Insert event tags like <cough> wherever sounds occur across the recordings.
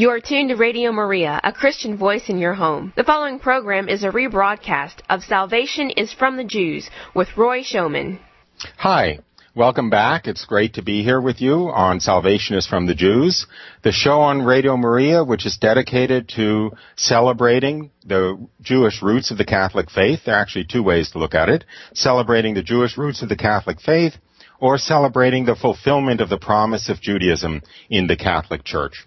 You are tuned to Radio Maria, a Christian voice in your home. The following program is a rebroadcast of Salvation is from the Jews with Roy Schoeman. Hi. Welcome back. It's great to be here with you on Salvation is from the Jews, the show on Radio Maria, which is dedicated to celebrating the Jewish roots of the Catholic faith. There are actually two ways to look at it. Celebrating the Jewish roots of the Catholic faith or celebrating the fulfillment of the promise of Judaism in the Catholic Church.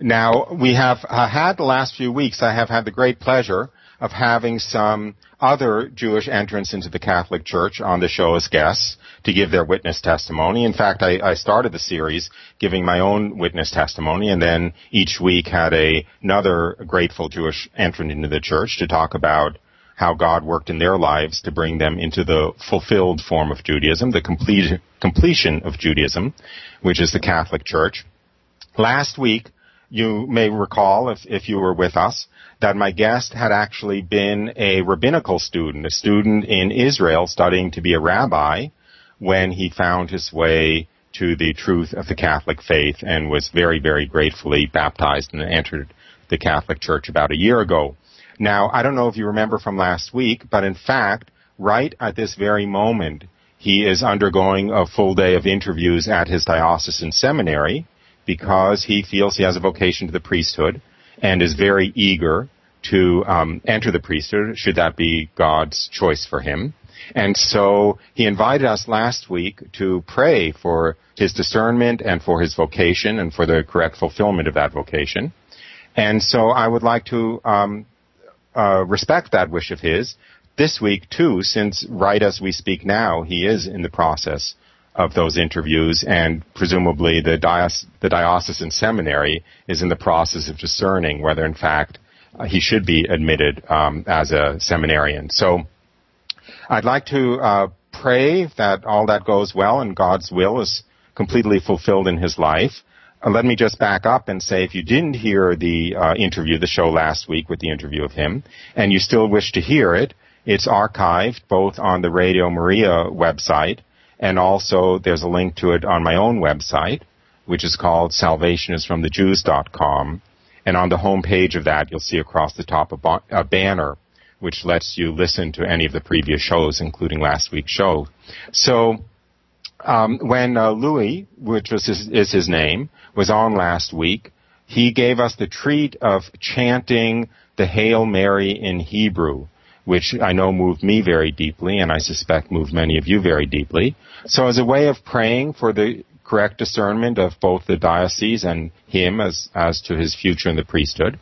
Now, we have uh, had the last few weeks, I have had the great pleasure of having some other Jewish entrants into the Catholic Church on the show as guests to give their witness testimony. In fact, I, I started the series giving my own witness testimony and then each week had a, another grateful Jewish entrant into the church to talk about how God worked in their lives to bring them into the fulfilled form of Judaism, the complete, completion of Judaism, which is the Catholic Church. Last week, you may recall, if, if you were with us, that my guest had actually been a rabbinical student, a student in Israel studying to be a rabbi when he found his way to the truth of the Catholic faith and was very, very gratefully baptized and entered the Catholic Church about a year ago. Now, I don't know if you remember from last week, but in fact, right at this very moment, he is undergoing a full day of interviews at his diocesan seminary because he feels he has a vocation to the priesthood and is very eager to um, enter the priesthood, should that be God's choice for him. And so he invited us last week to pray for his discernment and for his vocation and for the correct fulfillment of that vocation. And so I would like to um, uh, respect that wish of his this week too, since right as we speak now, he is in the process of those interviews, and presumably the, dios- the diocesan seminary is in the process of discerning whether, in fact, uh, he should be admitted um, as a seminarian. So, I'd like to uh, pray that all that goes well and God's will is completely fulfilled in his life. Uh, let me just back up and say if you didn't hear the uh, interview, the show last week with the interview of him, and you still wish to hear it, it's archived both on the Radio Maria website and also there's a link to it on my own website, which is called salvationisfromthejews.com. And on the home page of that, you'll see across the top a, a banner which lets you listen to any of the previous shows, including last week's show. So, um, when uh, Louis, which was his, is his name, was on last week, he gave us the treat of chanting the Hail Mary in Hebrew which I know moved me very deeply, and I suspect moved many of you very deeply. So as a way of praying for the correct discernment of both the diocese and him as, as to his future in the priesthood,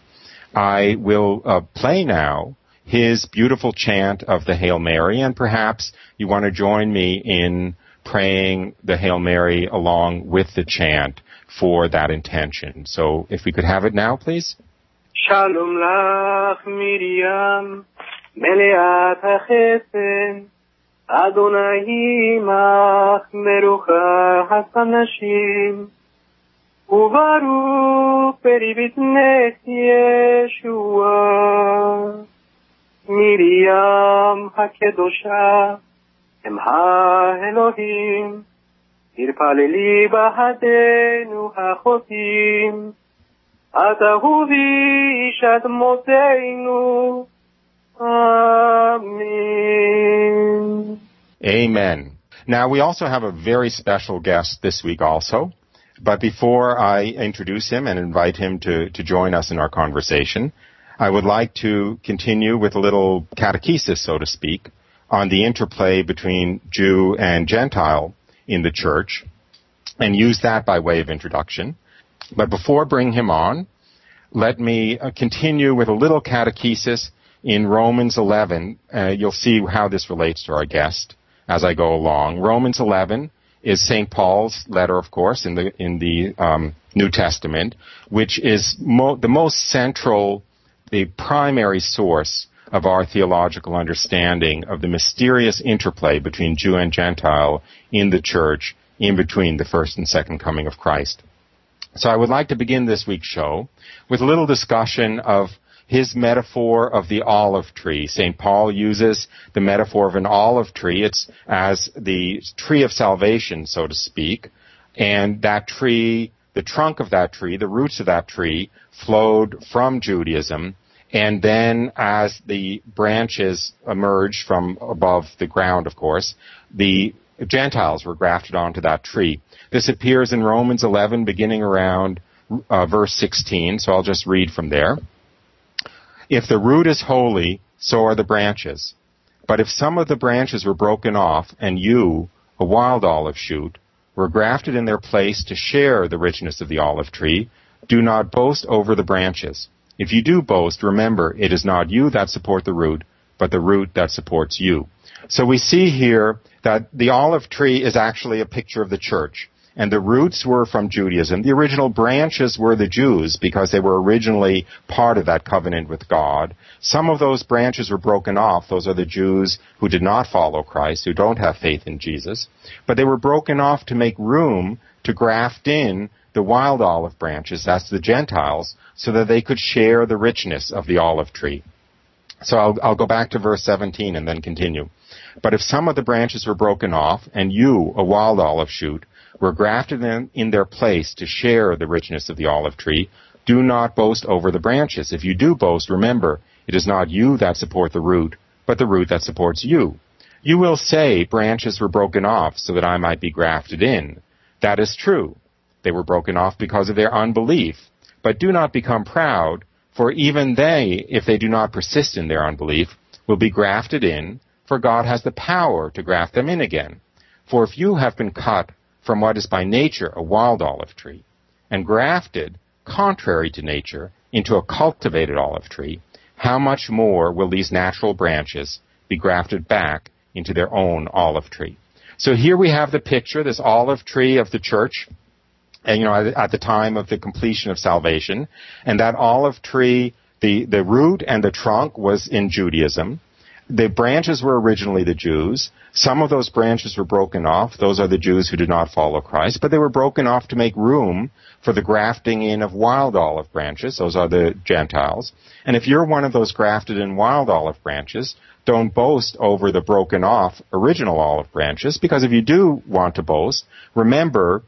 I will uh, play now his beautiful chant of the Hail Mary, and perhaps you want to join me in praying the Hail Mary along with the chant for that intention. So if we could have it now, please. Shalom lach Miriam. מלאת החסד, אדוני עמך מרוחת הנשים, וברוך פרי בטנך ישוע. מרים הקדושה, הם האלוהים, הרפללי בהדנו החוטאים, את אהובי אישת מותנו, Amen. Amen. Now we also have a very special guest this week also. But before I introduce him and invite him to, to join us in our conversation, I would like to continue with a little catechesis, so to speak, on the interplay between Jew and Gentile in the church and use that by way of introduction. But before bringing him on, let me uh, continue with a little catechesis in Romans 11, uh, you'll see how this relates to our guest as I go along. Romans 11 is St. Paul's letter, of course, in the in the um, New Testament, which is mo- the most central, the primary source of our theological understanding of the mysterious interplay between Jew and Gentile in the church in between the first and second coming of Christ. So I would like to begin this week's show with a little discussion of his metaphor of the olive tree. St. Paul uses the metaphor of an olive tree. It's as the tree of salvation, so to speak. And that tree the trunk of that tree, the roots of that tree, flowed from Judaism, and then as the branches emerged from above the ground, of course, the Gentiles were grafted onto that tree. This appears in Romans 11, beginning around uh, verse 16, so I'll just read from there. If the root is holy, so are the branches. But if some of the branches were broken off, and you, a wild olive shoot, were grafted in their place to share the richness of the olive tree, do not boast over the branches. If you do boast, remember it is not you that support the root, but the root that supports you. So we see here that the olive tree is actually a picture of the church and the roots were from Judaism. The original branches were the Jews because they were originally part of that covenant with God. Some of those branches were broken off. Those are the Jews who did not follow Christ, who don't have faith in Jesus. But they were broken off to make room to graft in the wild olive branches, that's the Gentiles, so that they could share the richness of the olive tree. So I'll, I'll go back to verse 17 and then continue. But if some of the branches were broken off, and you, a wild olive shoot, were grafted in, in their place to share the richness of the olive tree, do not boast over the branches. If you do boast, remember, it is not you that support the root, but the root that supports you. You will say, branches were broken off so that I might be grafted in. That is true. They were broken off because of their unbelief. But do not become proud, for even they, if they do not persist in their unbelief, will be grafted in, for God has the power to graft them in again. For if you have been cut from what is by nature a wild olive tree, and grafted, contrary to nature, into a cultivated olive tree, how much more will these natural branches be grafted back into their own olive tree? So here we have the picture, this olive tree of the church, and you know, at the time of the completion of salvation, and that olive tree, the, the root and the trunk was in Judaism, the branches were originally the Jews. Some of those branches were broken off. Those are the Jews who did not follow Christ, but they were broken off to make room for the grafting in of wild olive branches. Those are the Gentiles. And if you're one of those grafted in wild olive branches, don't boast over the broken off original olive branches, because if you do want to boast, remember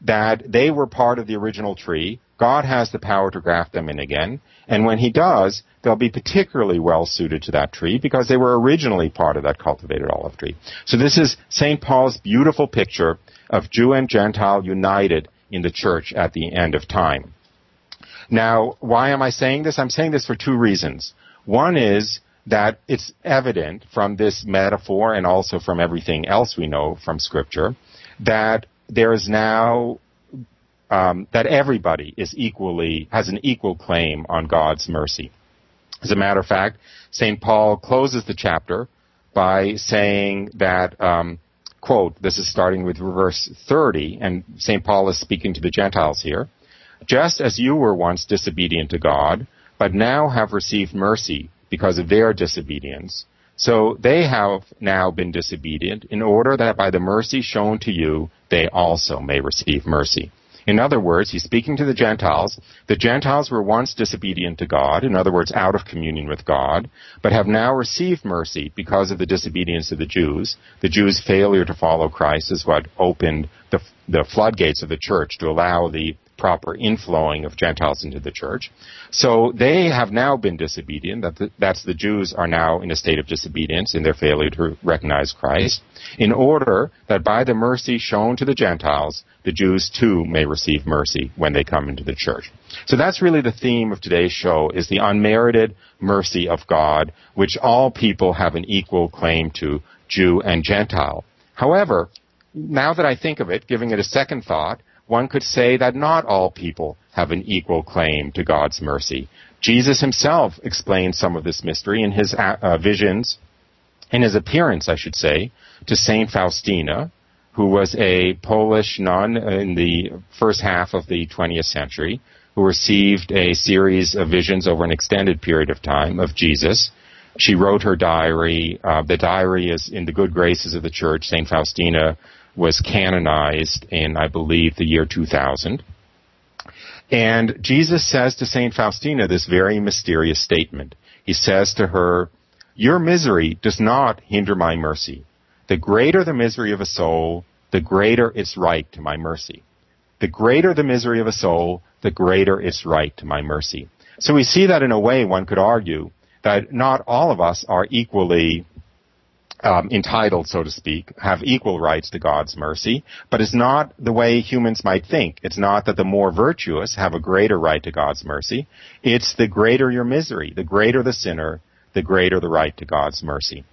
that they were part of the original tree. God has the power to graft them in again. And when He does, they'll be particularly well suited to that tree because they were originally part of that cultivated olive tree. So this is St. Paul's beautiful picture of Jew and Gentile united in the church at the end of time. Now, why am I saying this? I'm saying this for two reasons. One is that it's evident from this metaphor and also from everything else we know from Scripture that there is now um, that everybody is equally has an equal claim on God's mercy. As a matter of fact, St. Paul closes the chapter by saying that, um, quote, this is starting with verse 30, and St. Paul is speaking to the Gentiles here. Just as you were once disobedient to God, but now have received mercy because of their disobedience, so they have now been disobedient in order that by the mercy shown to you, they also may receive mercy. In other words, he's speaking to the Gentiles. The Gentiles were once disobedient to God, in other words, out of communion with God, but have now received mercy because of the disobedience of the Jews. The Jews' failure to follow Christ is what opened the, the floodgates of the church to allow the proper inflowing of Gentiles into the church. So they have now been disobedient. That's the Jews are now in a state of disobedience in their failure to recognize Christ, in order that by the mercy shown to the Gentiles, the Jews too may receive mercy when they come into the church. So that's really the theme of today's show is the unmerited mercy of God, which all people have an equal claim to, Jew and Gentile. However, now that I think of it, giving it a second thought, one could say that not all people have an equal claim to God's mercy. Jesus himself explained some of this mystery in his uh, uh, visions, in his appearance, I should say, to Saint Faustina, who was a Polish nun in the first half of the 20th century, who received a series of visions over an extended period of time of Jesus. She wrote her diary. Uh, the diary is in the good graces of the church. Saint Faustina was canonized in, I believe, the year 2000. And Jesus says to St. Faustina this very mysterious statement. He says to her, Your misery does not hinder my mercy. The greater the misery of a soul, the greater its right to my mercy. The greater the misery of a soul, the greater its right to my mercy. So we see that in a way one could argue that not all of us are equally um, entitled, so to speak, have equal rights to God's mercy, but it's not the way humans might think. It's not that the more virtuous have a greater right to God's mercy. It's the greater your misery, the greater the sinner, the greater the right to God's mercy.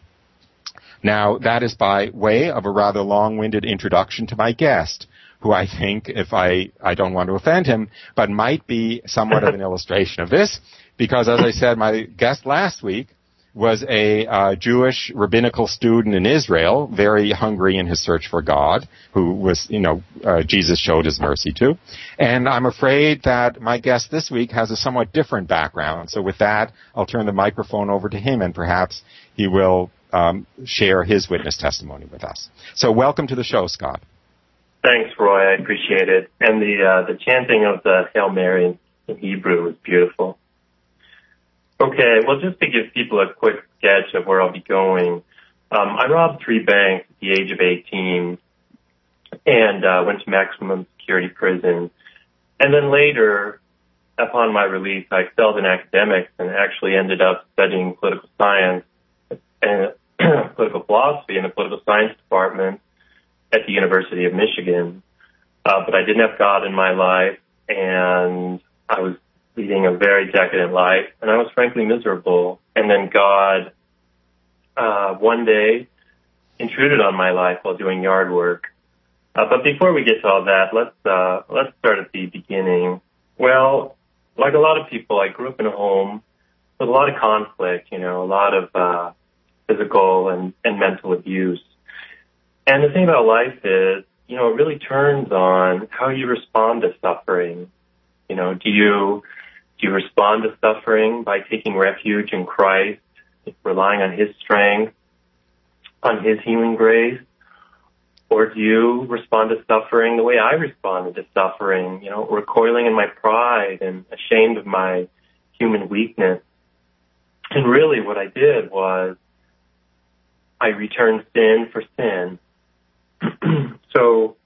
Now, that is by way of a rather long-winded introduction to my guest, who I think, if I, I don't want to offend him, but might be somewhat of an <laughs> illustration of this, because as I said, my guest last week was a uh, Jewish rabbinical student in Israel, very hungry in his search for God, who was, you know, uh, Jesus showed his mercy to. And I'm afraid that my guest this week has a somewhat different background. So with that, I'll turn the microphone over to him and perhaps he will um, share his witness testimony with us. So welcome to the show, Scott. Thanks, Roy. I appreciate it. And the uh, the chanting of the Hail Mary in Hebrew was beautiful. Okay, well, just to give people a quick sketch of where I'll be going, um, I robbed three banks at the age of 18 and uh, went to maximum security prison. And then later, upon my release, I excelled in academics and actually ended up studying political science and <clears throat> political philosophy in the political science department at the University of Michigan. Uh, but I didn't have God in my life, and I was leading a very decadent life, and I was frankly miserable. And then God, uh, one day, intruded on my life while doing yard work. Uh, but before we get to all that, let's uh, let's start at the beginning. Well, like a lot of people, I grew up in a home with a lot of conflict. You know, a lot of uh, physical and, and mental abuse. And the thing about life is, you know, it really turns on how you respond to suffering. You know, do you do you respond to suffering by taking refuge in Christ, relying on His strength, on His healing grace? Or do you respond to suffering the way I responded to suffering, you know, recoiling in my pride and ashamed of my human weakness? And really what I did was I returned sin for sin. <clears throat> so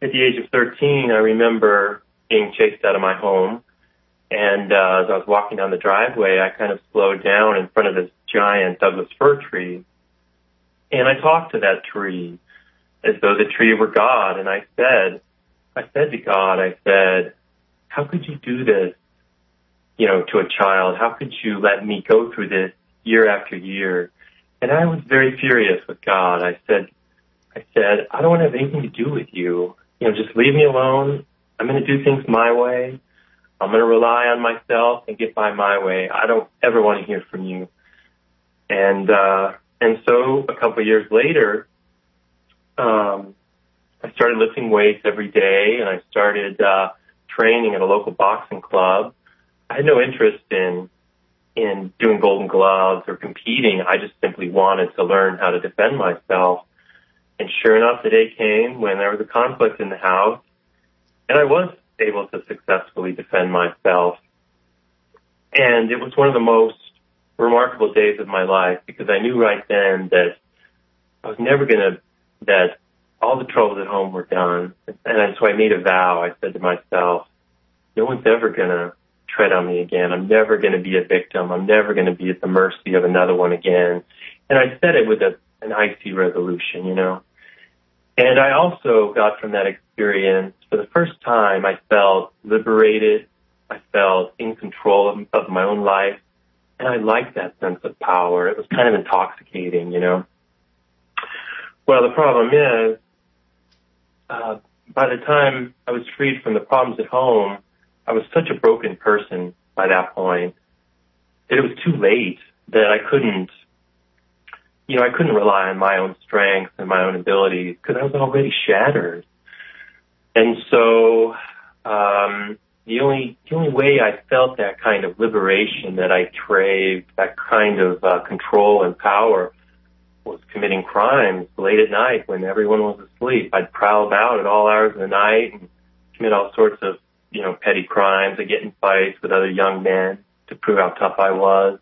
at the age of 13, I remember being chased out of my home and uh, as I was walking down the driveway, I kind of slowed down in front of this giant Douglas fir tree. And I talked to that tree as though the tree were God. And I said, I said to God, I said, how could you do this, you know, to a child? How could you let me go through this year after year? And I was very furious with God. I said, I said, I don't want to have anything to do with you. You know, just leave me alone. I'm going to do things my way. I'm going to rely on myself and get by my way. I don't ever want to hear from you. And, uh, and so a couple of years later, um, I started lifting weights every day and I started, uh, training at a local boxing club. I had no interest in, in doing golden gloves or competing. I just simply wanted to learn how to defend myself. And sure enough, the day came when there was a conflict in the house and I was able to successfully defend myself. And it was one of the most remarkable days of my life because I knew right then that I was never going to, that all the troubles at home were done. And so I made a vow. I said to myself, no one's ever going to tread on me again. I'm never going to be a victim. I'm never going to be at the mercy of another one again. And I said it with a, an icy resolution, you know. And I also got from that experience, for the first time, I felt liberated. I felt in control of, of my own life. And I liked that sense of power. It was kind of intoxicating, you know. Well, the problem is, uh, by the time I was freed from the problems at home, I was such a broken person by that point that it was too late that I couldn't you know, I couldn't rely on my own strength and my own abilities because I was already shattered. And so, um, the only, the only way I felt that kind of liberation that I craved, that kind of uh, control and power was committing crimes late at night when everyone was asleep. I'd prowl about at all hours of the night and commit all sorts of, you know, petty crimes. I'd get in fights with other young men to prove how tough I was.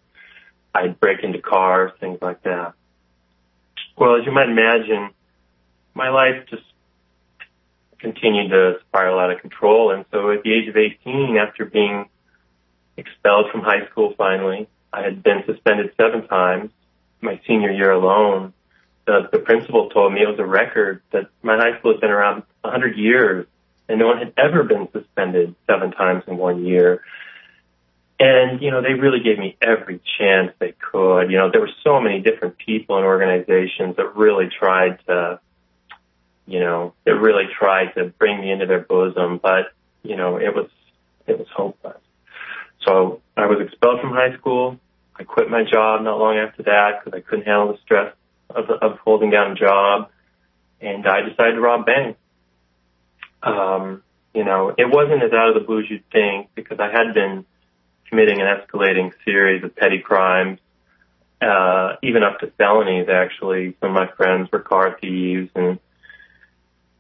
I'd break into cars, things like that. Well, as you might imagine, my life just continued to spiral out of control. And so at the age of 18, after being expelled from high school finally, I had been suspended seven times my senior year alone. The, the principal told me it was a record that my high school had been around 100 years and no one had ever been suspended seven times in one year. And, you know, they really gave me every chance they could. You know, there were so many different people and organizations that really tried to, you know, that really tried to bring me into their bosom, but, you know, it was, it was hopeless. So I was expelled from high school. I quit my job not long after that because I couldn't handle the stress of, of holding down a job. And I decided to rob banks. Um, you know, it wasn't as out of the blue as you'd think because I had been committing an escalating series of petty crimes, uh, even up to felonies actually. Some of my friends were car thieves and,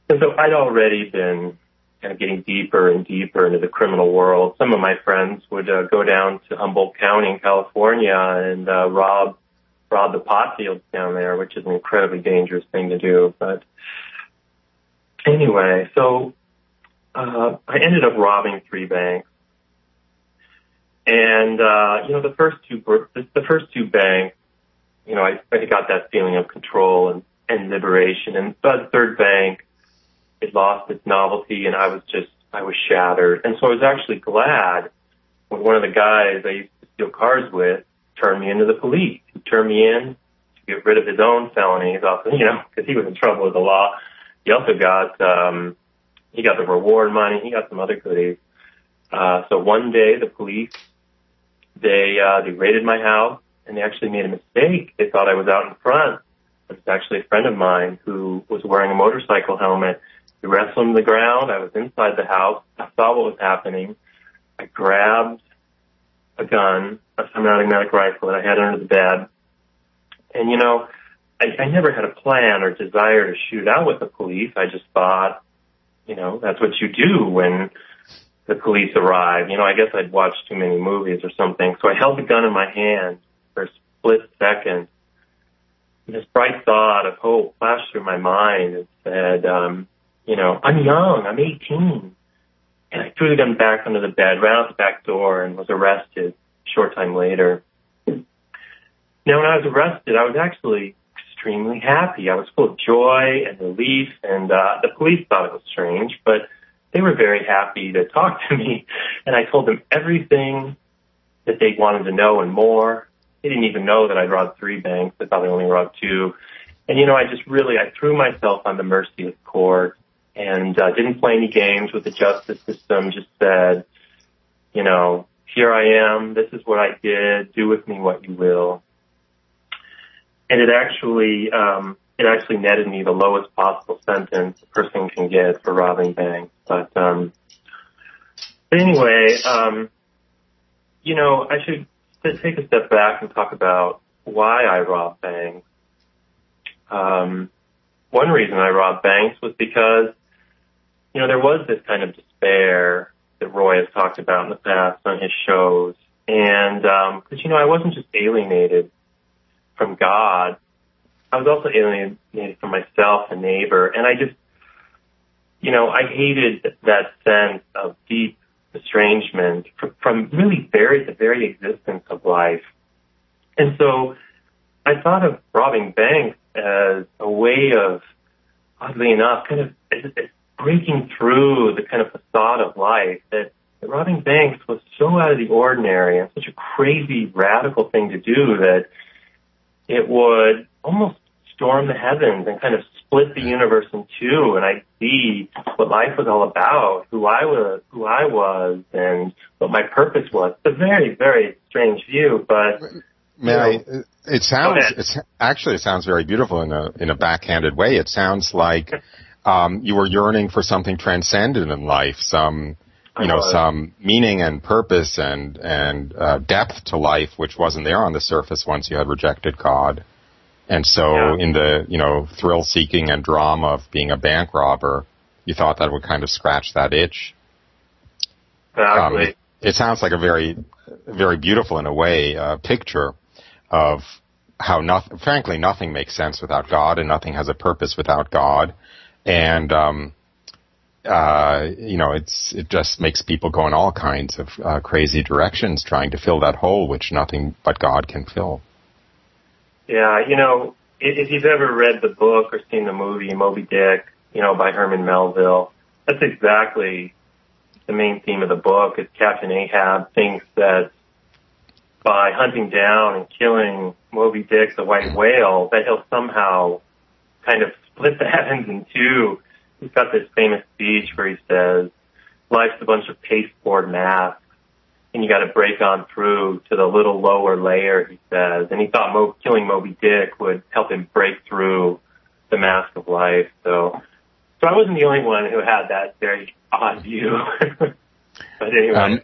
and so I'd already been kind of getting deeper and deeper into the criminal world. Some of my friends would uh, go down to Humboldt County in California and uh, rob rob the pot fields down there, which is an incredibly dangerous thing to do. But anyway, so uh, I ended up robbing three banks, and uh, you know the first two the first two banks, you know I, I got that feeling of control and, and liberation, and by the third bank it lost its novelty and I was just, I was shattered. And so I was actually glad when one of the guys I used to steal cars with turned me into the police. He turned me in to get rid of his own felonies off, <laughs> you know, because he was in trouble with the law. He also got, um, he got the reward money. He got some other goodies. Uh, so one day the police, they, uh, they raided my house and they actually made a mistake. They thought I was out in front. It was actually a friend of mine who was wearing a motorcycle helmet we wrestled on the ground. I was inside the house. I saw what was happening. I grabbed a gun, a semi-automatic rifle that I had under the bed. And you know, I, I never had a plan or desire to shoot out with the police. I just thought, you know, that's what you do when the police arrive. You know, I guess I'd watched too many movies or something. So I held the gun in my hand for a split second. This bright thought of hope flashed through my mind and said, um, you know, I'm young, I'm 18. And I threw the gun back under the bed, ran out the back door, and was arrested a short time later. Now, when I was arrested, I was actually extremely happy. I was full of joy and relief, and uh, the police thought it was strange, but they were very happy to talk to me. And I told them everything that they wanted to know and more. They didn't even know that I'd robbed three banks. They I only robbed two. And you know, I just really, I threw myself on the mercy of court and uh, didn't play any games with the justice system. Just said, you know, here I am. This is what I did. Do with me what you will. And it actually, um, it actually netted me the lowest possible sentence a person can get for robbing banks. But, um, but anyway, um, you know, I should take a step back and talk about why I robbed banks. Um, one reason I robbed banks was because you know, there was this kind of despair that Roy has talked about in the past on his shows. And, um, cause you know, I wasn't just alienated from God. I was also alienated from myself, a neighbor. And I just, you know, I hated that sense of deep estrangement from, really very, the very existence of life. And so I thought of robbing banks as a way of, oddly enough, kind of breaking through the kind of facade of life that robbing banks was so out of the ordinary and such a crazy radical thing to do that it would almost storm the heavens and kind of split the universe in two and I see what life was all about, who I was, who I was and what my purpose was. It's a very, very strange view, but May I, it sounds, it's actually it sounds very beautiful in a, in a backhanded way. It sounds like um, you were yearning for something transcendent in life, some you know some meaning and purpose and and uh, depth to life, which wasn't there on the surface once you had rejected God. And so, yeah. in the you know thrill seeking and drama of being a bank robber, you thought that would kind of scratch that itch. Exactly. Um, it, it sounds like a very, very beautiful in a way uh, picture of how nothing, frankly, nothing makes sense without God, and nothing has a purpose without God and um, uh, you know, it's it just makes people go in all kinds of uh, crazy directions trying to fill that hole which nothing but God can fill. Yeah, you know, if you've ever read the book or seen the movie Moby Dick, you know, by Herman Melville, that's exactly the main theme of the book. Is Captain Ahab thinks that by hunting down and killing Moby Dick, the white whale, that he'll somehow kind of split the <laughs> heavens in two. He's got this famous speech where he says, life's a bunch of pasteboard masks and you got to break on through to the little lower layer, he says. And he thought Mo- killing Moby Dick would help him break through the mask of life. So, so I wasn't the only one who had that very odd view. <laughs> but anyway. Um,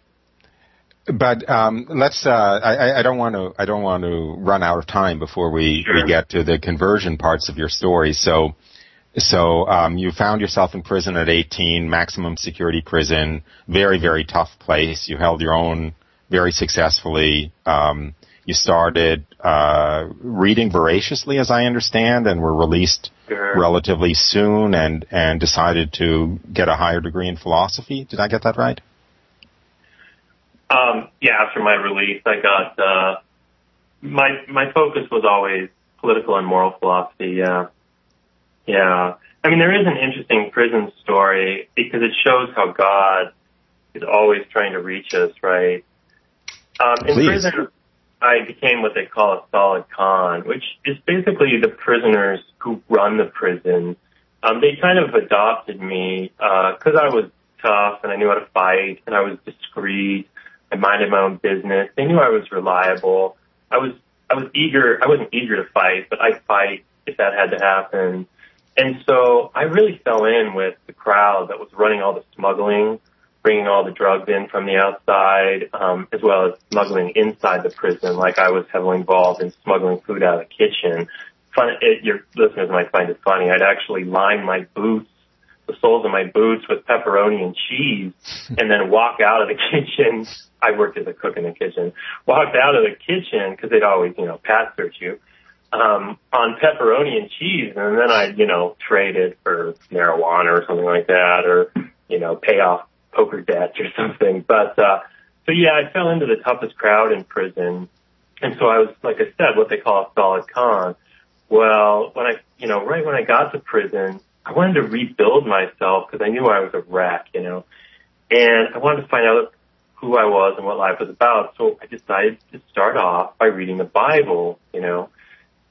but um, let's. Uh, I, I don't want to. I don't want to run out of time before we, sure. we get to the conversion parts of your story. So, so um, you found yourself in prison at 18, maximum security prison, very very tough place. You held your own very successfully. Um, you started uh, reading voraciously, as I understand, and were released sure. relatively soon, and and decided to get a higher degree in philosophy. Did I get that right? Um, yeah, after my release, I got uh, my my focus was always political and moral philosophy. Yeah, yeah. I mean, there is an interesting prison story because it shows how God is always trying to reach us, right? Um, in Please. prison, I became what they call a solid con, which is basically the prisoners who run the prison. Um, they kind of adopted me because uh, I was tough and I knew how to fight and I was discreet I minded my own business. They knew I was reliable. I was I was eager. I wasn't eager to fight, but I'd fight if that had to happen. And so I really fell in with the crowd that was running all the smuggling, bringing all the drugs in from the outside, um, as well as smuggling inside the prison. Like I was heavily involved in smuggling food out of the kitchen. Fun, it, your listeners might find it funny. I'd actually line my boots the soles of my boots with pepperoni and cheese and then walk out of the <laughs> kitchen. I worked as a cook in the kitchen. Walked out of the kitchen because they'd always, you know, pass search you um, on pepperoni and cheese, and then I, you know, traded for marijuana or something like that, or you know, pay off poker debts or <laughs> something. But uh, so yeah, I fell into the toughest crowd in prison, and so I was, like I said, what they call a solid con. Well, when I, you know, right when I got to prison, I wanted to rebuild myself because I knew I was a wreck, you know, and I wanted to find out who I was and what life was about. So I decided to start off by reading the Bible, you know,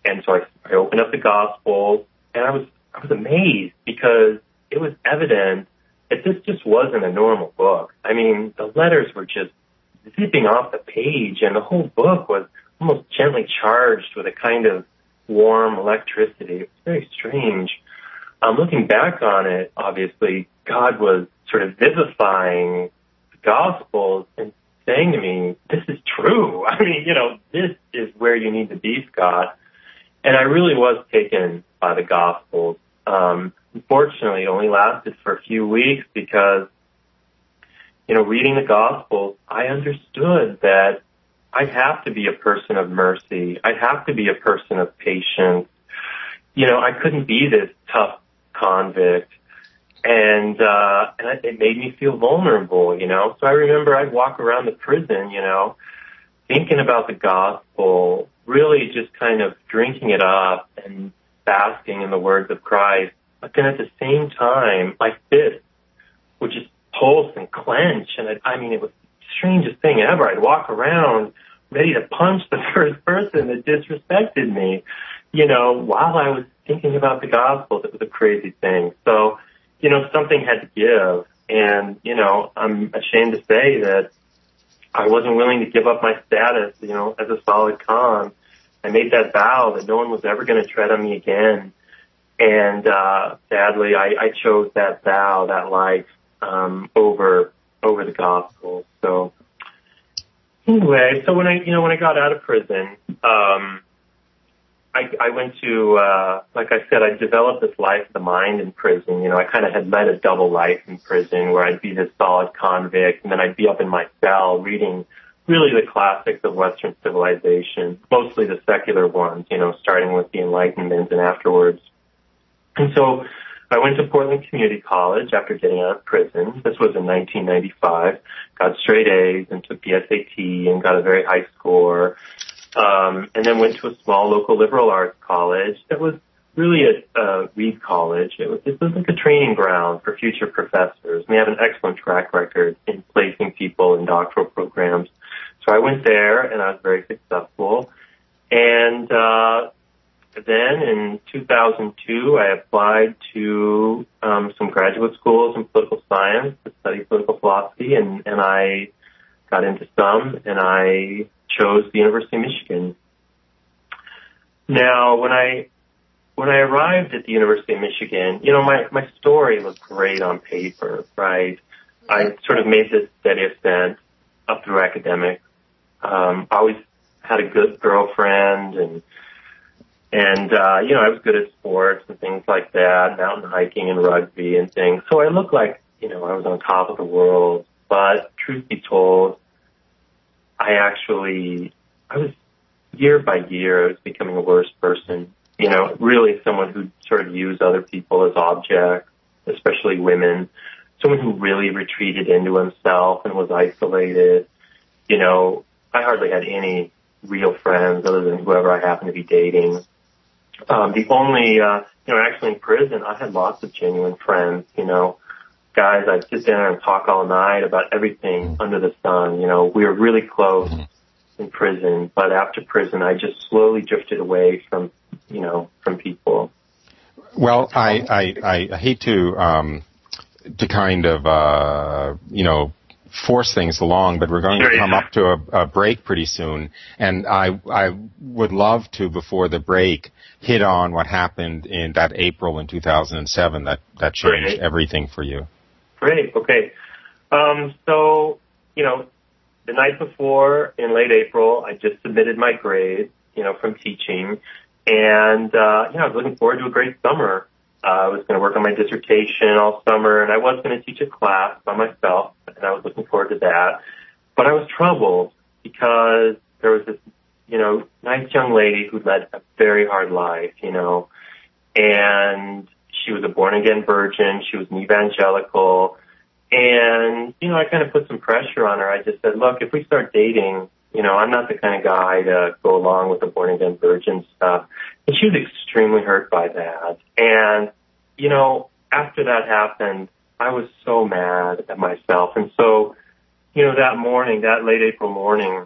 and so I, I opened up the gospel and I was I was amazed because it was evident that this just wasn't a normal book. I mean, the letters were just zipping off the page, and the whole book was almost gently charged with a kind of warm electricity. It was very strange um, looking back on it, obviously, God was sort of vivifying the Gospels and saying to me, this is true. <laughs> I mean, you know, this is where you need to be, Scott. And I really was taken by the Gospels. Um, unfortunately, it only lasted for a few weeks because, you know, reading the Gospels, I understood that I'd have to be a person of mercy. I'd have to be a person of patience. You know, I couldn't be this tough convict and uh and it made me feel vulnerable you know so i remember i'd walk around the prison you know thinking about the gospel really just kind of drinking it up and basking in the words of christ but then at the same time my fist would just pulse and clench and I, I mean it was the strangest thing ever i'd walk around ready to punch the <laughs> first person that disrespected me you know while i was thinking about the gospel, it was a crazy thing. So, you know, something had to give. And, you know, I'm ashamed to say that I wasn't willing to give up my status, you know, as a solid con. I made that vow that no one was ever going to tread on me again. And, uh, sadly, I, I chose that vow, that life, um, over, over the gospel. So anyway, so when I, you know, when I got out of prison, um, I, I went to, uh, like I said, I developed this life of the mind in prison. You know, I kind of had led a double life in prison where I'd be this solid convict and then I'd be up in my cell reading really the classics of Western civilization, mostly the secular ones, you know, starting with the Enlightenment and afterwards. And so I went to Portland Community College after getting out of prison. This was in 1995. Got straight A's and took the SAT and got a very high score. Um, and then went to a small local liberal arts college that was really a, a Reed College. It was, it was like a training ground for future professors. We have an excellent track record in placing people in doctoral programs. So I went there and I was very successful. And, uh, then in 2002, I applied to um, some graduate schools in political science to study political philosophy, and, and I got into some, and I chose the University of Michigan. Now, when I when I arrived at the University of Michigan, you know, my my story looked great on paper, right? I sort of made this steady ascent up through academics. Um, I always had a good girlfriend and and, uh, you know, I was good at sports and things like that, mountain hiking and rugby and things. So I looked like, you know, I was on top of the world. But truth be told, I actually, I was year by year, I was becoming a worse person. You know, really someone who sort of used other people as objects, especially women. Someone who really retreated into himself and was isolated. You know, I hardly had any real friends other than whoever I happened to be dating. Um, the only, uh, you know, actually in prison, I had lots of genuine friends, you know, guys I'd sit there and talk all night about everything mm-hmm. under the sun. You know, we were really close mm-hmm. in prison, but after prison, I just slowly drifted away from, you know, from people. Well, I, I, I hate to, um, to kind of, uh, you know, force things along, but we're going to come up to a, a, break pretty soon. And I, I would love to, before the break, hit on what happened in that April in 2007 that, that changed everything for you. Great. Okay. Um, so, you know, the night before in late April, I just submitted my grades, you know, from teaching. And, uh, you know, I was looking forward to a great summer. Uh, I was going to work on my dissertation all summer and I was going to teach a class by myself and I was looking forward to that. But I was troubled because there was this you know, nice young lady who led a very hard life, you know, and she was a born again virgin. She was an evangelical. And, you know, I kind of put some pressure on her. I just said, look, if we start dating, you know, I'm not the kind of guy to go along with the born again virgin stuff. And she was extremely hurt by that. And, you know, after that happened, I was so mad at myself. And so, you know, that morning, that late April morning,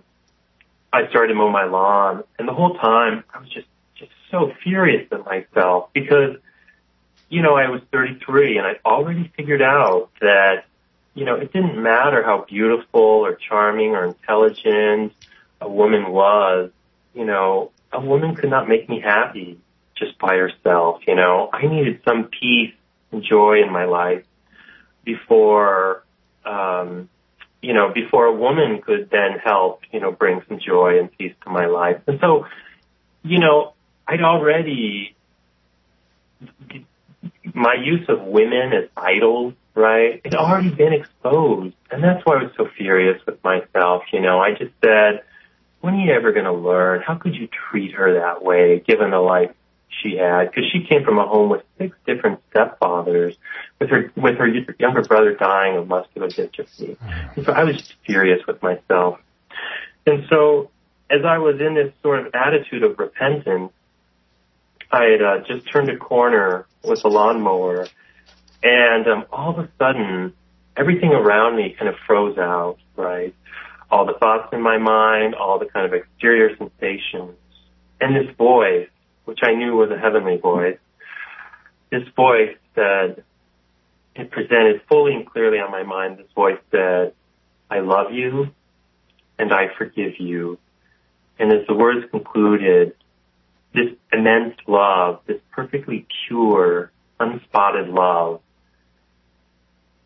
I started to mow my lawn, and the whole time I was just just so furious at myself because, you know, I was 33 and I'd already figured out that, you know, it didn't matter how beautiful or charming or intelligent a woman was, you know, a woman could not make me happy just by herself, you know. I needed some peace and joy in my life before um you know, before a woman could then help, you know, bring some joy and peace to my life. And so, you know, I'd already, my use of women as idols, right? It already been exposed. And that's why I was so furious with myself. You know, I just said, when are you ever going to learn? How could you treat her that way, given the life she had? Because she came from a home with six different stepfathers with her with her younger brother dying of muscular dystrophy. Mm-hmm. And so I was just furious with myself. And so as I was in this sort of attitude of repentance, I had uh, just turned a corner with a lawnmower, and um, all of a sudden, everything around me kind of froze out. Right, all the thoughts in my mind, all the kind of exterior sensations, and this voice, which I knew was a heavenly voice, this voice said, it presented fully and clearly on my mind this voice said, I love you and I forgive you. And as the words concluded, this immense love, this perfectly pure, unspotted love,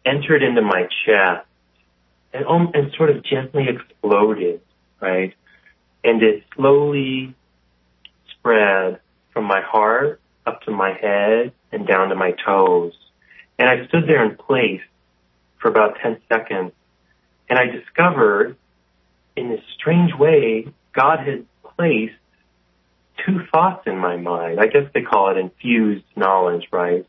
entered into my chest and, and sort of gently exploded, right? And it slowly spread from my heart up to my head and down to my toes. And I stood there in place for about 10 seconds and I discovered in this strange way, God had placed two thoughts in my mind. I guess they call it infused knowledge, right?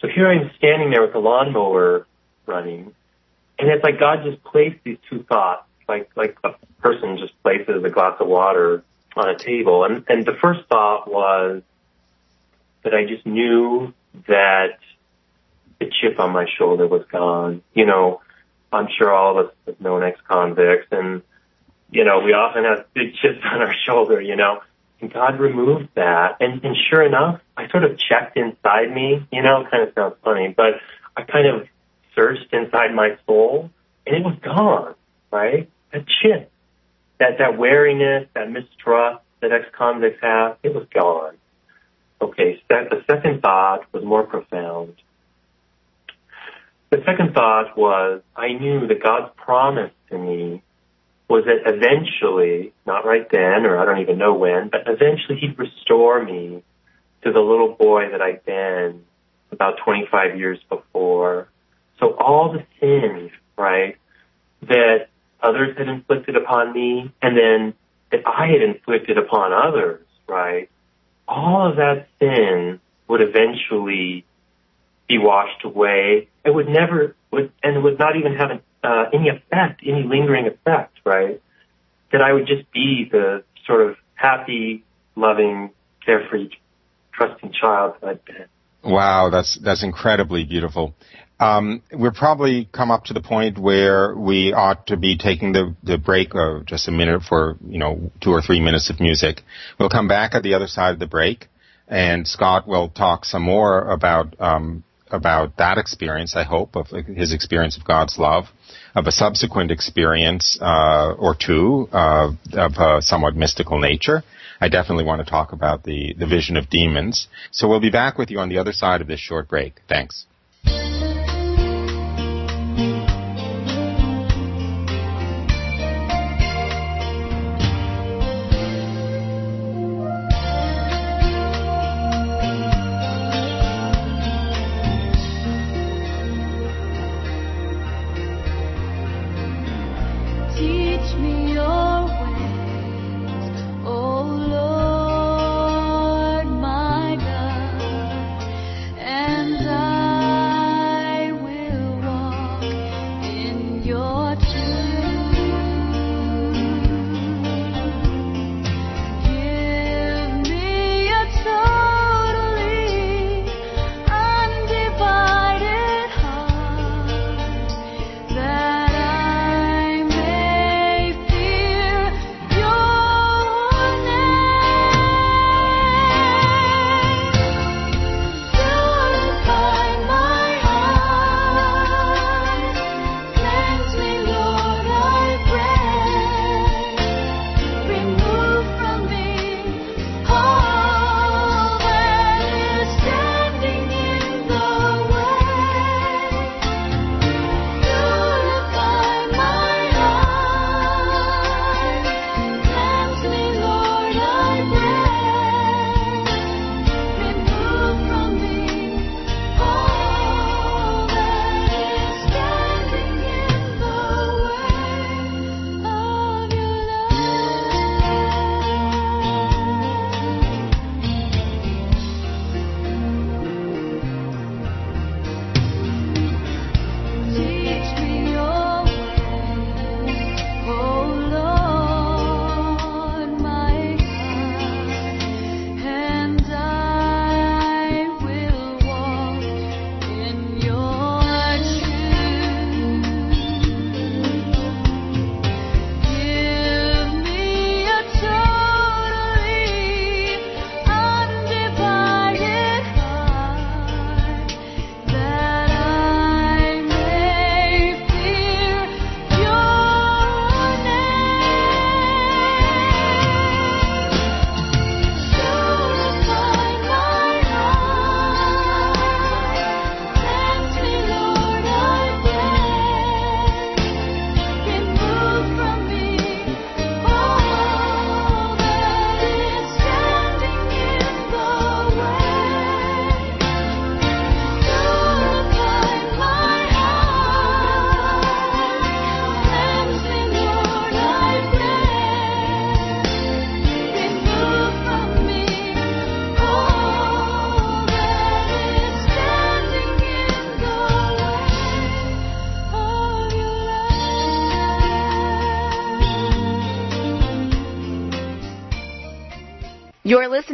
So here I'm standing there with the lawnmower running, and it's like God just placed these two thoughts, like like a person just places a glass of water on a table. And and the first thought was that I just knew that the chip on my shoulder was gone. You know, I'm sure all of us have known ex-convicts and, you know, we often have big chips <laughs> on our shoulder, you know, and God removed that. And, and sure enough, I sort of checked inside me, you know, kind of sounds funny, but I kind of searched inside my soul and it was gone, right? That chip, that, that wariness, that mistrust that ex-convicts have, it was gone. Okay, the second thought was more profound. The second thought was I knew that God's promise to me was that eventually, not right then, or I don't even know when, but eventually He'd restore me to the little boy that I'd been about 25 years before. So all the sins, right, that others had inflicted upon me, and then that I had inflicted upon others, right, all of that sin would eventually be washed away. It would never, would, and would not even have uh, any effect, any lingering effect, right? That I would just be the sort of happy, loving, carefree, trusting child that I've been. Wow, that's that's incredibly beautiful. Um, we're probably come up to the point where we ought to be taking the, the break of just a minute for, you know, two or three minutes of music. We'll come back at the other side of the break and Scott will talk some more about, um, about that experience, I hope, of his experience of God's love, of a subsequent experience, uh, or two, uh, of a somewhat mystical nature. I definitely want to talk about the, the vision of demons. So we'll be back with you on the other side of this short break. Thanks.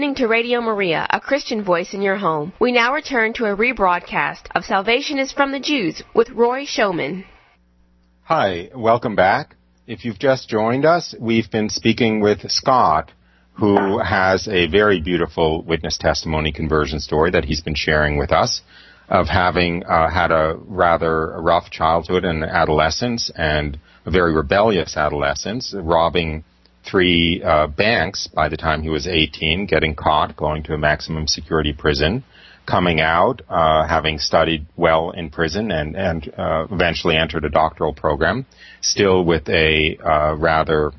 Listening to Radio Maria, a Christian voice in your home. We now return to a rebroadcast of Salvation is from the Jews with Roy Schoeman. Hi, welcome back. If you've just joined us, we've been speaking with Scott, who has a very beautiful witness testimony conversion story that he's been sharing with us of having uh, had a rather rough childhood and adolescence and a very rebellious adolescence, robbing three uh, banks by the time he was 18, getting caught, going to a maximum security prison, coming out, uh, having studied well in prison and, and uh, eventually entered a doctoral program, still with a uh, rather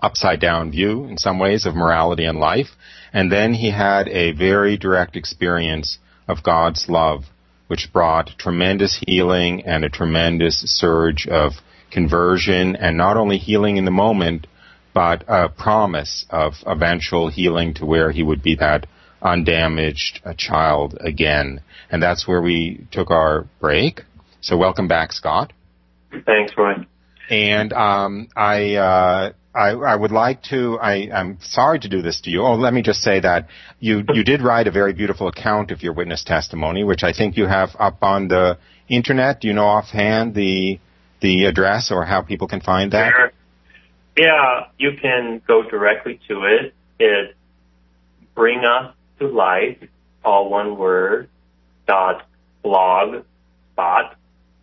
upside down view in some ways of morality and life. And then he had a very direct experience of God's love, which brought tremendous healing and a tremendous surge of conversion and not only healing in the moment, but a promise of eventual healing to where he would be that undamaged child again. And that's where we took our break. So welcome back, Scott. Thanks, Roy. And um, I, uh, I, I would like to. I, I'm sorry to do this to you. Oh, let me just say that you you did write a very beautiful account of your witness testimony, which I think you have up on the internet. Do you know offhand the the address or how people can find that? Yeah, you can go directly to it. It's bring us to life, all one word, dot blog spot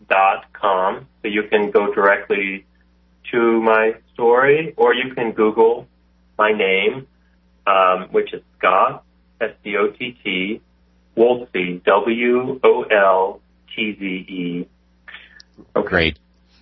dot com. So you can go directly to my story, or you can Google my name, um, which is Scott S D O T T Woltze W O L T Z E. Okay. Great.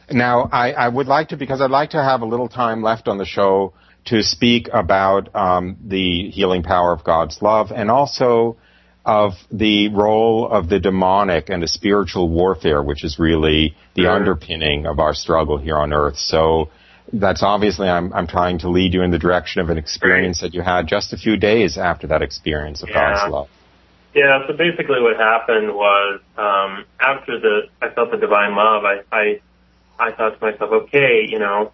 Now, I, I, would like to, because I'd like to have a little time left on the show to speak about um, the healing power of God's love and also of the role of the demonic and the spiritual warfare, which is really the sure. underpinning of our struggle here on earth. So that's obviously I'm, I'm trying to lead you in the direction of an experience that you had just a few days after that experience of yeah. God's love. Yeah, so basically what happened was um, after the I felt the divine love, I, I I thought to myself, okay, you know,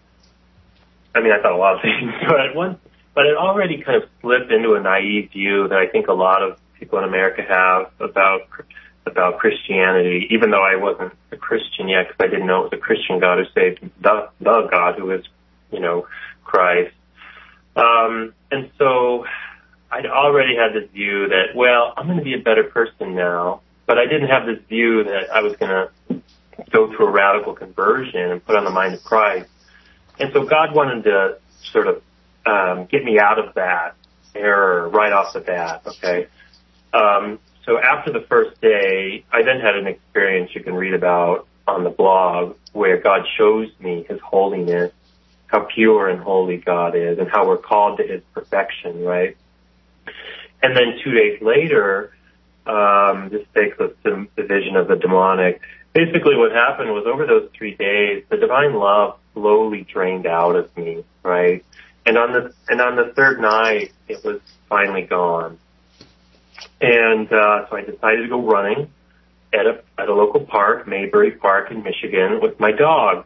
I mean, I thought a lot of things, <laughs> but but it already kind of slipped into a naive view that I think a lot of people in America have about about Christianity, even though I wasn't a Christian yet because I didn't know it was a Christian God who saved the, the God who is, you know, Christ. Um, and so I'd already had this view that, well, I'm going to be a better person now, but I didn't have this view that I was going to go through a radical conversion and put on the mind of Christ. And so God wanted to sort of um, get me out of that error right off the bat. Okay. Um, so after the first day, I then had an experience you can read about on the blog where God shows me His holiness, how pure and holy God is, and how we're called to His perfection. Right. And then two days later, um, this takes us to the vision of the demonic basically what happened was over those three days, the divine love slowly drained out of me, right? And on the and on the third night, it was finally gone. And uh, so I decided to go running at a at a local park, Maybury Park in Michigan, with my dog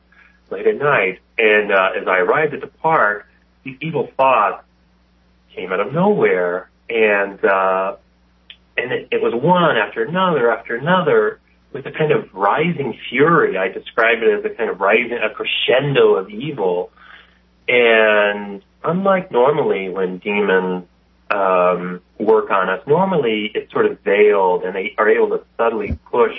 late at night. And uh, as I arrived at the park, these evil thoughts came out of nowhere, and uh, and it, it was one after another after another with a kind of rising fury. I describe it as a kind of rising, a crescendo of evil. And unlike normally when demons um, work on us, normally it's sort of veiled and they are able to subtly push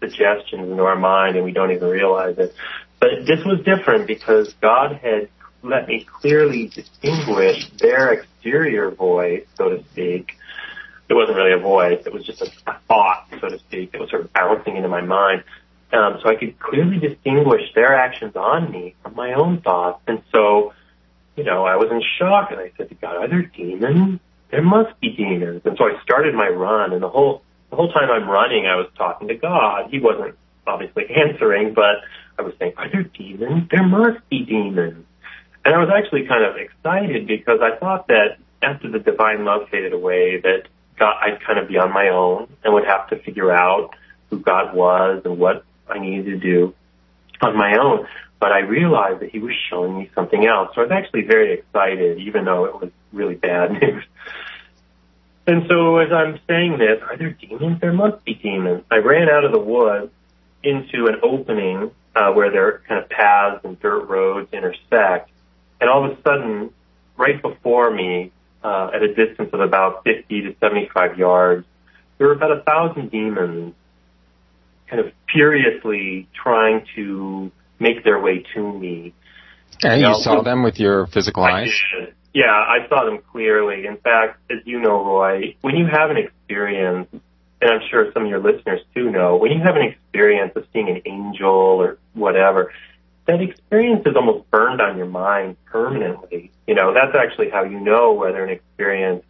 suggestions into our mind and we don't even realize it. But this was different because God had let me clearly distinguish their exterior voice, so to speak, it wasn't really a voice. It was just a, a thought, so to speak, that was sort of bouncing into my mind. Um, so I could clearly distinguish their actions on me from my own thoughts. And so, you know, I was in shock and I said to God, are there demons? There must be demons. And so I started my run and the whole, the whole time I'm running, I was talking to God. He wasn't obviously <laughs> answering, but I was saying, are there demons? There must be demons. And I was actually kind of excited because I thought that after the divine love faded away, that God, I'd kind of be on my own and would have to figure out who God was and what I needed to do on my own. but I realized that he was showing me something else. So I was actually very excited, even though it was really bad <laughs> news. And so as I'm saying this, are there demons? There must be demons. I ran out of the woods into an opening uh, where there kind of paths and dirt roads intersect. And all of a sudden, right before me, uh, at a distance of about 50 to 75 yards, there were about a thousand demons kind of furiously trying to make their way to me. And you, know, saw them with your physical I eyes? Did. Yeah, I saw them clearly. In fact, as you know, Roy, when you have an experience, and I'm sure some of your listeners too know, when you have an experience of seeing an angel or whatever, that experience is almost burned on your mind permanently. You know, that's actually how you know whether an experience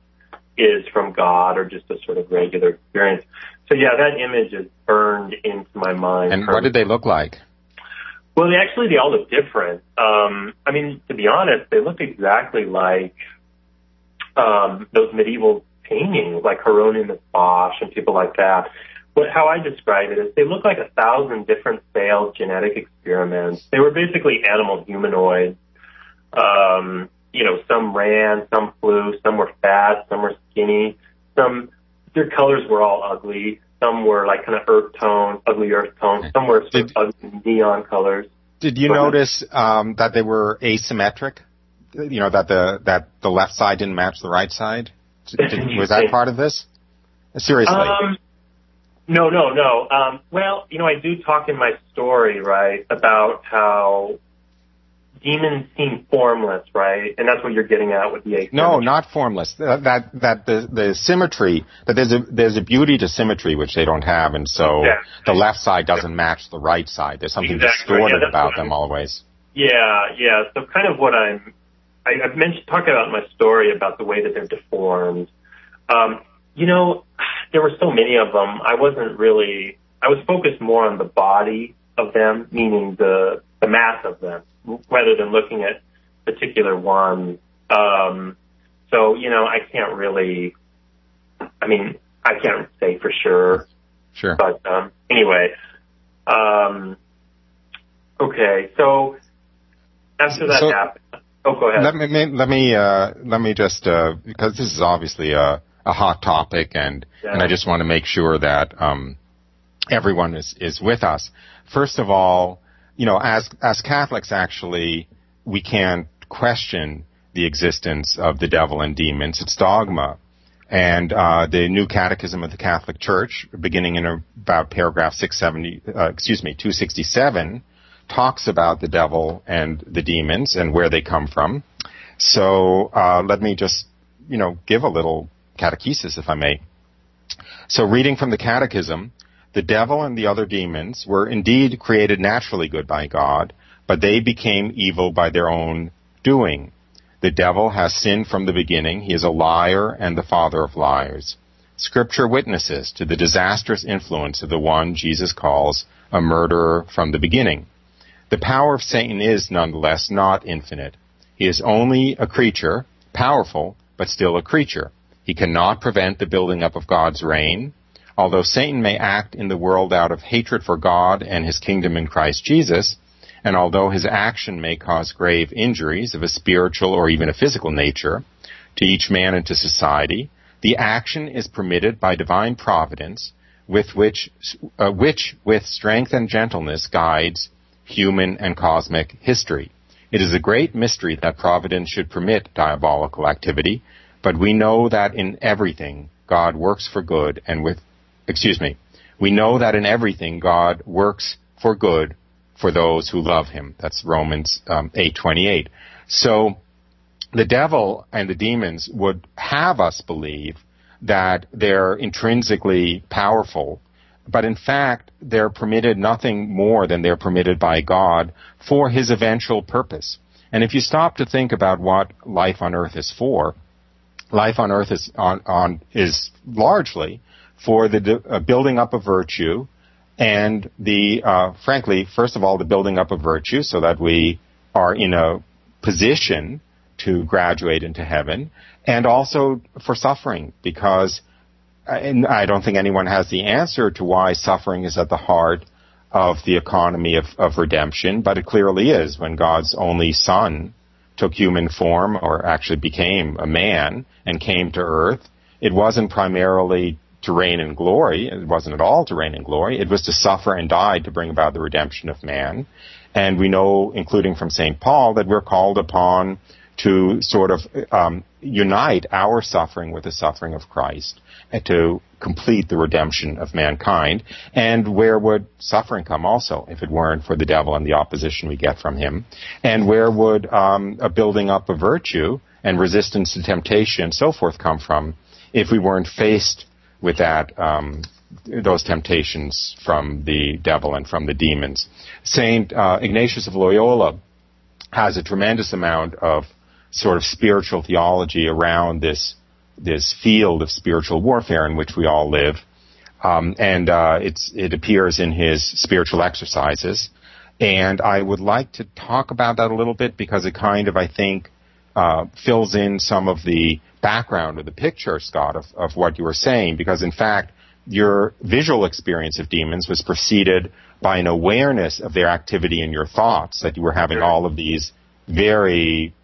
is from God or just a sort of regular experience. So yeah, that image is burned into my mind. And what did they look like? Well, they actually they all look different. Um, I mean, to be honest, they look exactly like um, those medieval paintings, like Hieronymus Bosch and people like that. But how I describe it is they look like a thousand different failed genetic experiments. They were basically animal humanoids. Um, you know, some ran, some flew, some were fat, some were skinny, some their colors were all ugly. Some were like kind of earth tones, ugly earth tones. Some were sort of ugly neon colors. Did you notice um, that they were asymmetric? You know that the that the left side didn't match the right side. <laughs> Did, was that part of this? Seriously. Um, no, no, no. Um, well, you know, I do talk in my story, right, about how demons seem formless, right? And that's what you're getting at with the asymmetry. No, not formless. That that, that the the symmetry that there's a there's a beauty to symmetry which they don't have, and so exactly. the left side doesn't match the right side. There's something exactly. distorted yeah, about them always. Yeah, yeah. So kind of what I'm I, I've mentioned talked about in my story about the way that they're deformed. Um, you know, there were so many of them. I wasn't really. I was focused more on the body of them, meaning the the mass of them rather than looking at particular ones. Um, so, you know, I can't really, I mean, I can't say for sure. Sure. But, um, anyway, um, okay, so after that so, happened, oh, go ahead. Let me, let me, uh, let me just, uh, because this is obviously a, a hot topic and, yeah. and I just want to make sure that, um, everyone is, is with us. First of all, you know, as as Catholics, actually, we can't question the existence of the devil and demons. It's dogma. And uh, the New Catechism of the Catholic Church, beginning in about paragraph 670, uh, excuse me, 267, talks about the devil and the demons and where they come from. So uh, let me just, you know, give a little catechesis, if I may. So reading from the Catechism, the devil and the other demons were indeed created naturally good by God, but they became evil by their own doing. The devil has sinned from the beginning. He is a liar and the father of liars. Scripture witnesses to the disastrous influence of the one Jesus calls a murderer from the beginning. The power of Satan is nonetheless not infinite. He is only a creature, powerful, but still a creature. He cannot prevent the building up of God's reign, Although Satan may act in the world out of hatred for God and his kingdom in Christ Jesus, and although his action may cause grave injuries of a spiritual or even a physical nature to each man and to society, the action is permitted by divine providence, with which, uh, which with strength and gentleness guides human and cosmic history. It is a great mystery that providence should permit diabolical activity, but we know that in everything God works for good and with excuse me, we know that in everything God works for good for those who love him. That's Romans um, 8:28. So the devil and the demons would have us believe that they're intrinsically powerful, but in fact they're permitted nothing more than they're permitted by God for his eventual purpose. And if you stop to think about what life on earth is for, life on earth is on, on is largely for the uh, building up of virtue and the, uh, frankly, first of all, the building up of virtue so that we are in a position to graduate into heaven and also for suffering because uh, I don't think anyone has the answer to why suffering is at the heart of the economy of, of redemption, but it clearly is when God's only son took human form or actually became a man and came to earth. It wasn't primarily to reign in glory. It wasn't at all to reign in glory. It was to suffer and die to bring about the redemption of man. And we know, including from St. Paul, that we're called upon to sort of um, unite our suffering with the suffering of Christ to complete the redemption of mankind. And where would suffering come also if it weren't for the devil and the opposition we get from him? And where would um, a building up of virtue and resistance to temptation and so forth come from if we weren't faced with that um, those temptations from the devil and from the demons. Saint uh, Ignatius of Loyola has a tremendous amount of sort of spiritual theology around this this field of spiritual warfare in which we all live, um, and uh, it appears in his spiritual exercises. And I would like to talk about that a little bit because it kind of, I think, uh, fills in some of the background or the picture, Scott, of, of what you were saying. Because in fact, your visual experience of demons was preceded by an awareness of their activity in your thoughts, that you were having all of these very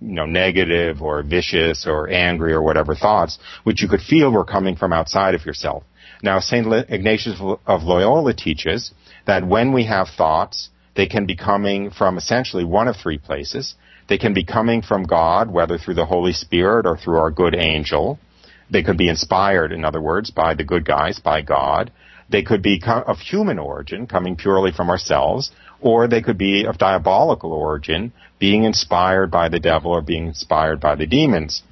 you know, negative or vicious or angry or whatever thoughts, which you could feel were coming from outside of yourself. Now, St. Ignatius of Loyola teaches that when we have thoughts, they can be coming from essentially one of three places. They can be coming from God, whether through the Holy Spirit or through our good angel. They could be inspired, in other words, by the good guys, by God. They could be of human origin, coming purely from ourselves, or they could be of diabolical origin, being inspired by the devil or being inspired by the demons.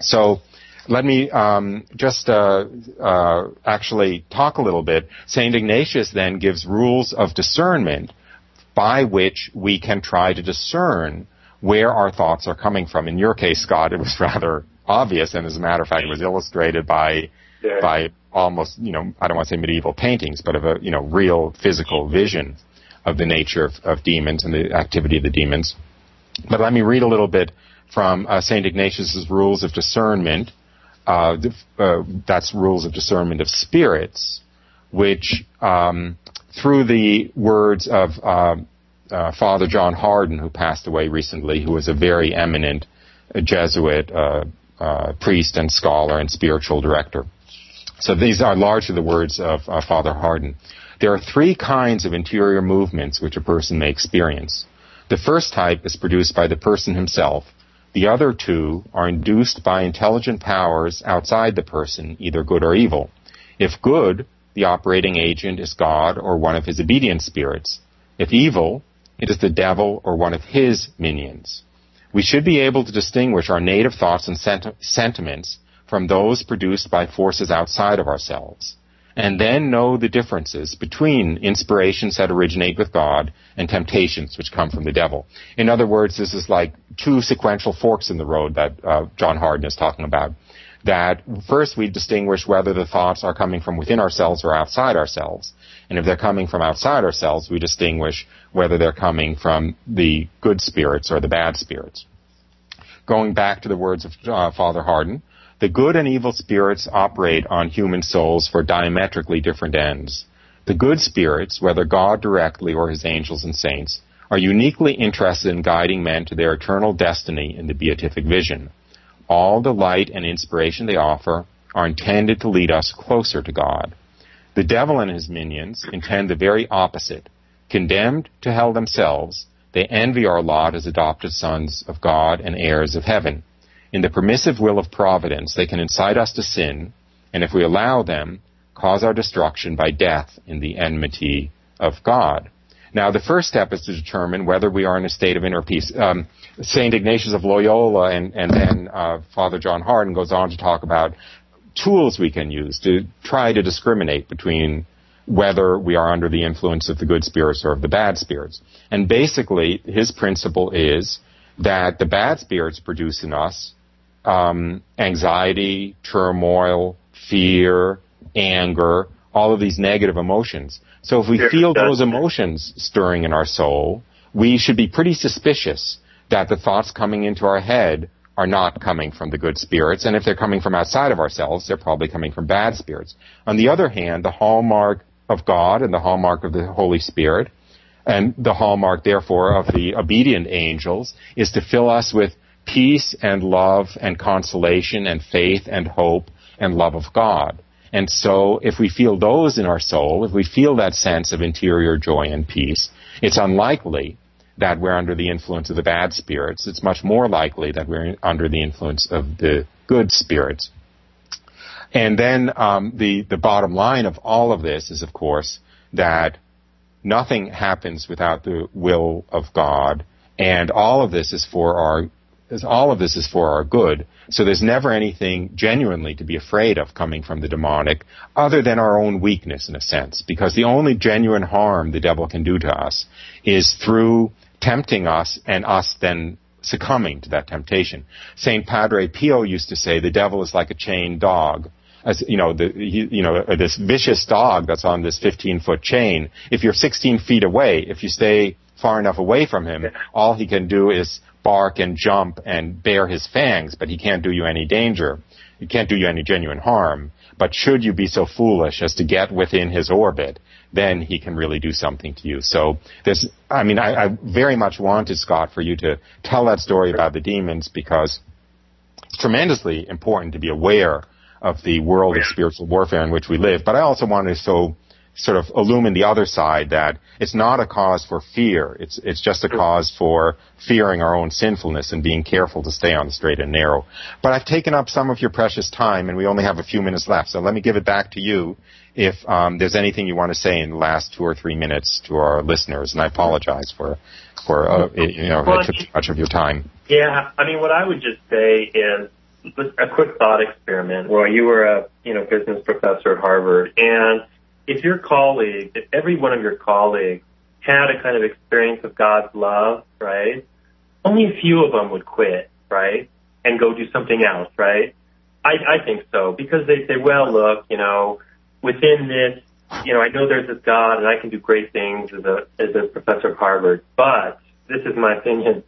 So, let me um, just uh, uh, actually talk a little bit. Saint Ignatius then gives rules of discernment by which we can try to discern where our thoughts are coming from. In your case, Scott, it was <laughs> rather obvious, and as a matter of fact, it was illustrated by yeah. by almost you know I don't want to say medieval paintings, but of a you know real physical vision of the nature of, of demons and the activity of the demons. But let me read a little bit from uh, Saint Ignatius's rules of discernment. Uh, uh, that's rules of discernment of spirits, which um, through the words of uh, uh, Father John Hardon, who passed away recently, who was a very eminent Jesuit uh, priest and scholar and spiritual director. So these are largely the words of uh, Father Hardon. There are three kinds of interior movements which a person may experience. The first type is produced by the person himself. The other two are induced by intelligent powers outside the person, either good or evil. If good, the operating agent is God or one of his obedient spirits. If evil, it is the devil or one of his minions. We should be able to distinguish our native thoughts and senti- sentiments from those produced by forces outside of ourselves, and then know the differences between inspirations that originate with God and temptations which come from the devil. In other words, this is like two sequential forks in the road that uh, John Hardon is talking about. That first we distinguish whether the thoughts are coming from within ourselves or outside ourselves. And if they're coming from outside ourselves, we distinguish whether they're coming from the good spirits or the bad spirits. Going back to the words of uh, Father Hardon, the good and evil spirits operate on human souls for diametrically different ends. The good spirits, whether God directly or his angels and saints, are uniquely interested in guiding men to their eternal destiny in the beatific vision. All the light and inspiration they offer are intended to lead us closer to God. The devil and his minions intend the very opposite. Condemned to hell themselves, they envy our lot as adopted sons of God and heirs of heaven. In the permissive will of providence, they can incite us to sin, and if we allow them, cause our destruction by death in the enmity of God. Now, the first step is to determine whether we are in a state of inner peace. Um, Saint Ignatius of Loyola and, and then uh, Father John Hardon goes on to talk about tools we can use to try to discriminate between whether we are under the influence of the good spirits or of the bad spirits. And basically, his principle is that the bad spirits produce in us um, anxiety, turmoil, fear, anger, all of these negative emotions. So if we feel those emotions stirring in our soul, we should be pretty suspicious that the thoughts coming into our head are not coming from the good spirits, and if they're coming from outside of ourselves, they're probably coming from bad spirits. On the other hand, the hallmark of God and the hallmark of the Holy Spirit, and the hallmark, therefore, of the obedient angels is to fill us with peace and love and consolation and faith and hope and love of God. And so if we feel those in our soul, if we feel that sense of interior joy and peace, it's unlikely that we're under the influence of the bad spirits. It's much more likely that we're under the influence of the good spirits. And then um, the the bottom line of all of this is, of course, that nothing happens without the will of God, and all of this is for our all of this is for our good. So there's never anything genuinely to be afraid of coming from the demonic other than our own weakness in a sense. Because the only genuine harm the devil can do to us is through tempting us and us then succumbing to that temptation. Saint Padre Pio used to say the devil is like a chained dog. As, you know, the, you know, uh, this vicious dog that's on this 15 foot chain. If you're 16 feet away, if you stay far enough away from him, all he can do is bark and jump and bare his fangs, but he can't do you any danger. He can't do you any genuine harm. But should you be so foolish as to get within his orbit, then he can really do something to you. So this, I mean, I, I very much wanted Scott for you to tell that story about the demons because it's tremendously important to be aware of the world of oh, spiritual warfare in which we live. But I also wanted to so sort of illumine the other side that it's not a cause for fear. It's, it's just a cause for fearing our own sinfulness and being careful to stay on the straight and narrow. But I've taken up some of your precious time and we only have a few minutes left. So let me give it back to you if um, there's anything you want to say in the last two or three minutes to our listeners. And I apologize for, for, uh, you know, well, took too much of your time. Yeah. I mean, what I would just say is, a quick thought experiment. Well, you were a you know business professor at Harvard, and if your colleague, if every one of your colleagues had a kind of experience of God's love, right, only a few of them would quit, right, and go do something else, right? I, I think so because they say, well, look, you know, within this, you know, I know there's this God and I can do great things as a as a professor at Harvard, but this is my opinion.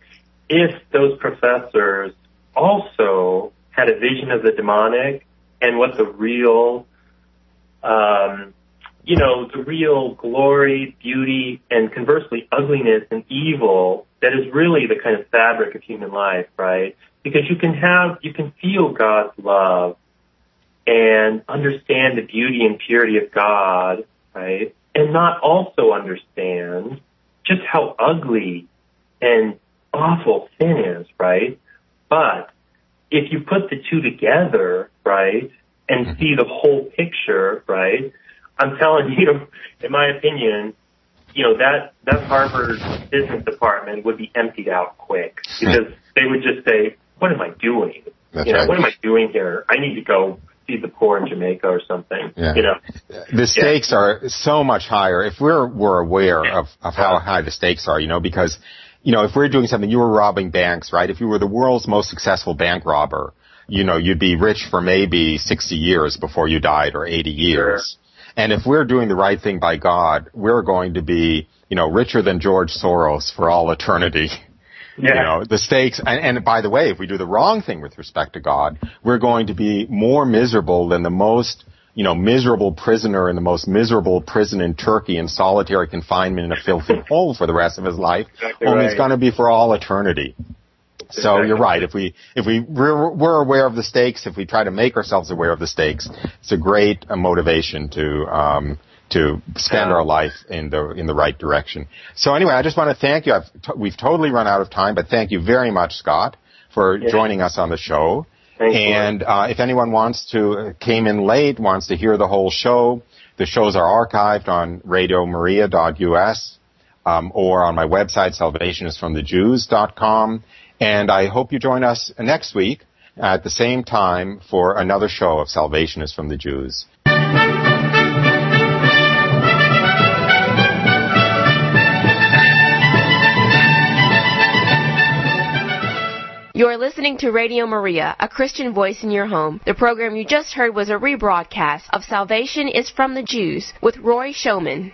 If those professors also had a vision of the demonic and what the real um, you know, the real glory, beauty, and conversely ugliness and evil that is really the kind of fabric of human life, right? Because you can have, you can feel God's love and understand the beauty and purity of God, right? And not also understand just how ugly and awful sin is, right? But if you put the two together, right, and mm-hmm. see the whole picture, right, I'm telling you, in my opinion, you know that that Harvard business department would be emptied out quick hmm. because they would just say, "What am I doing? That's you know, right. what am I doing here? I need to go feed the poor in Jamaica or something." Yeah. You know, the stakes yeah. are so much higher if we're we're aware yeah. of of how high the stakes are. You know, because you know if we're doing something, you were robbing banks, right? If you were the world's most successful bank robber, you know, you'd be rich for maybe 60 years before you died or 80 years. And if we're doing the right thing by God, we're going to be, you know, richer than George Soros for all eternity. <laughs> Yeah. You know, the stakes, and, and by the way, if we do the wrong thing with respect to God, we're going to be more miserable than the most, you know, miserable prisoner in the most miserable prison in Turkey in solitary confinement in a filthy <laughs> hole for the rest of his life. Exactly Only right. it's going to be for all eternity. So you're right. If we if we we're, we're aware of the stakes, if we try to make ourselves aware of the stakes, it's a great uh, motivation to um, to spend our life in the in the right direction. So anyway, I just want to thank you. I've t- we've totally run out of time, but thank you very much, Scott, for Yeah. joining us on the show. Thanks, and uh, if anyone wants to uh, came in late, wants to hear the whole show, the shows are archived on radiomaria.us um, or on my website, salvationisfromthejews.com. And I hope you join us next week at the same time for another show of Salvation is from the Jews. You're listening to Radio Maria, a Christian voice in your home. The program you just heard was a rebroadcast of Salvation is from the Jews with Roy Schoeman.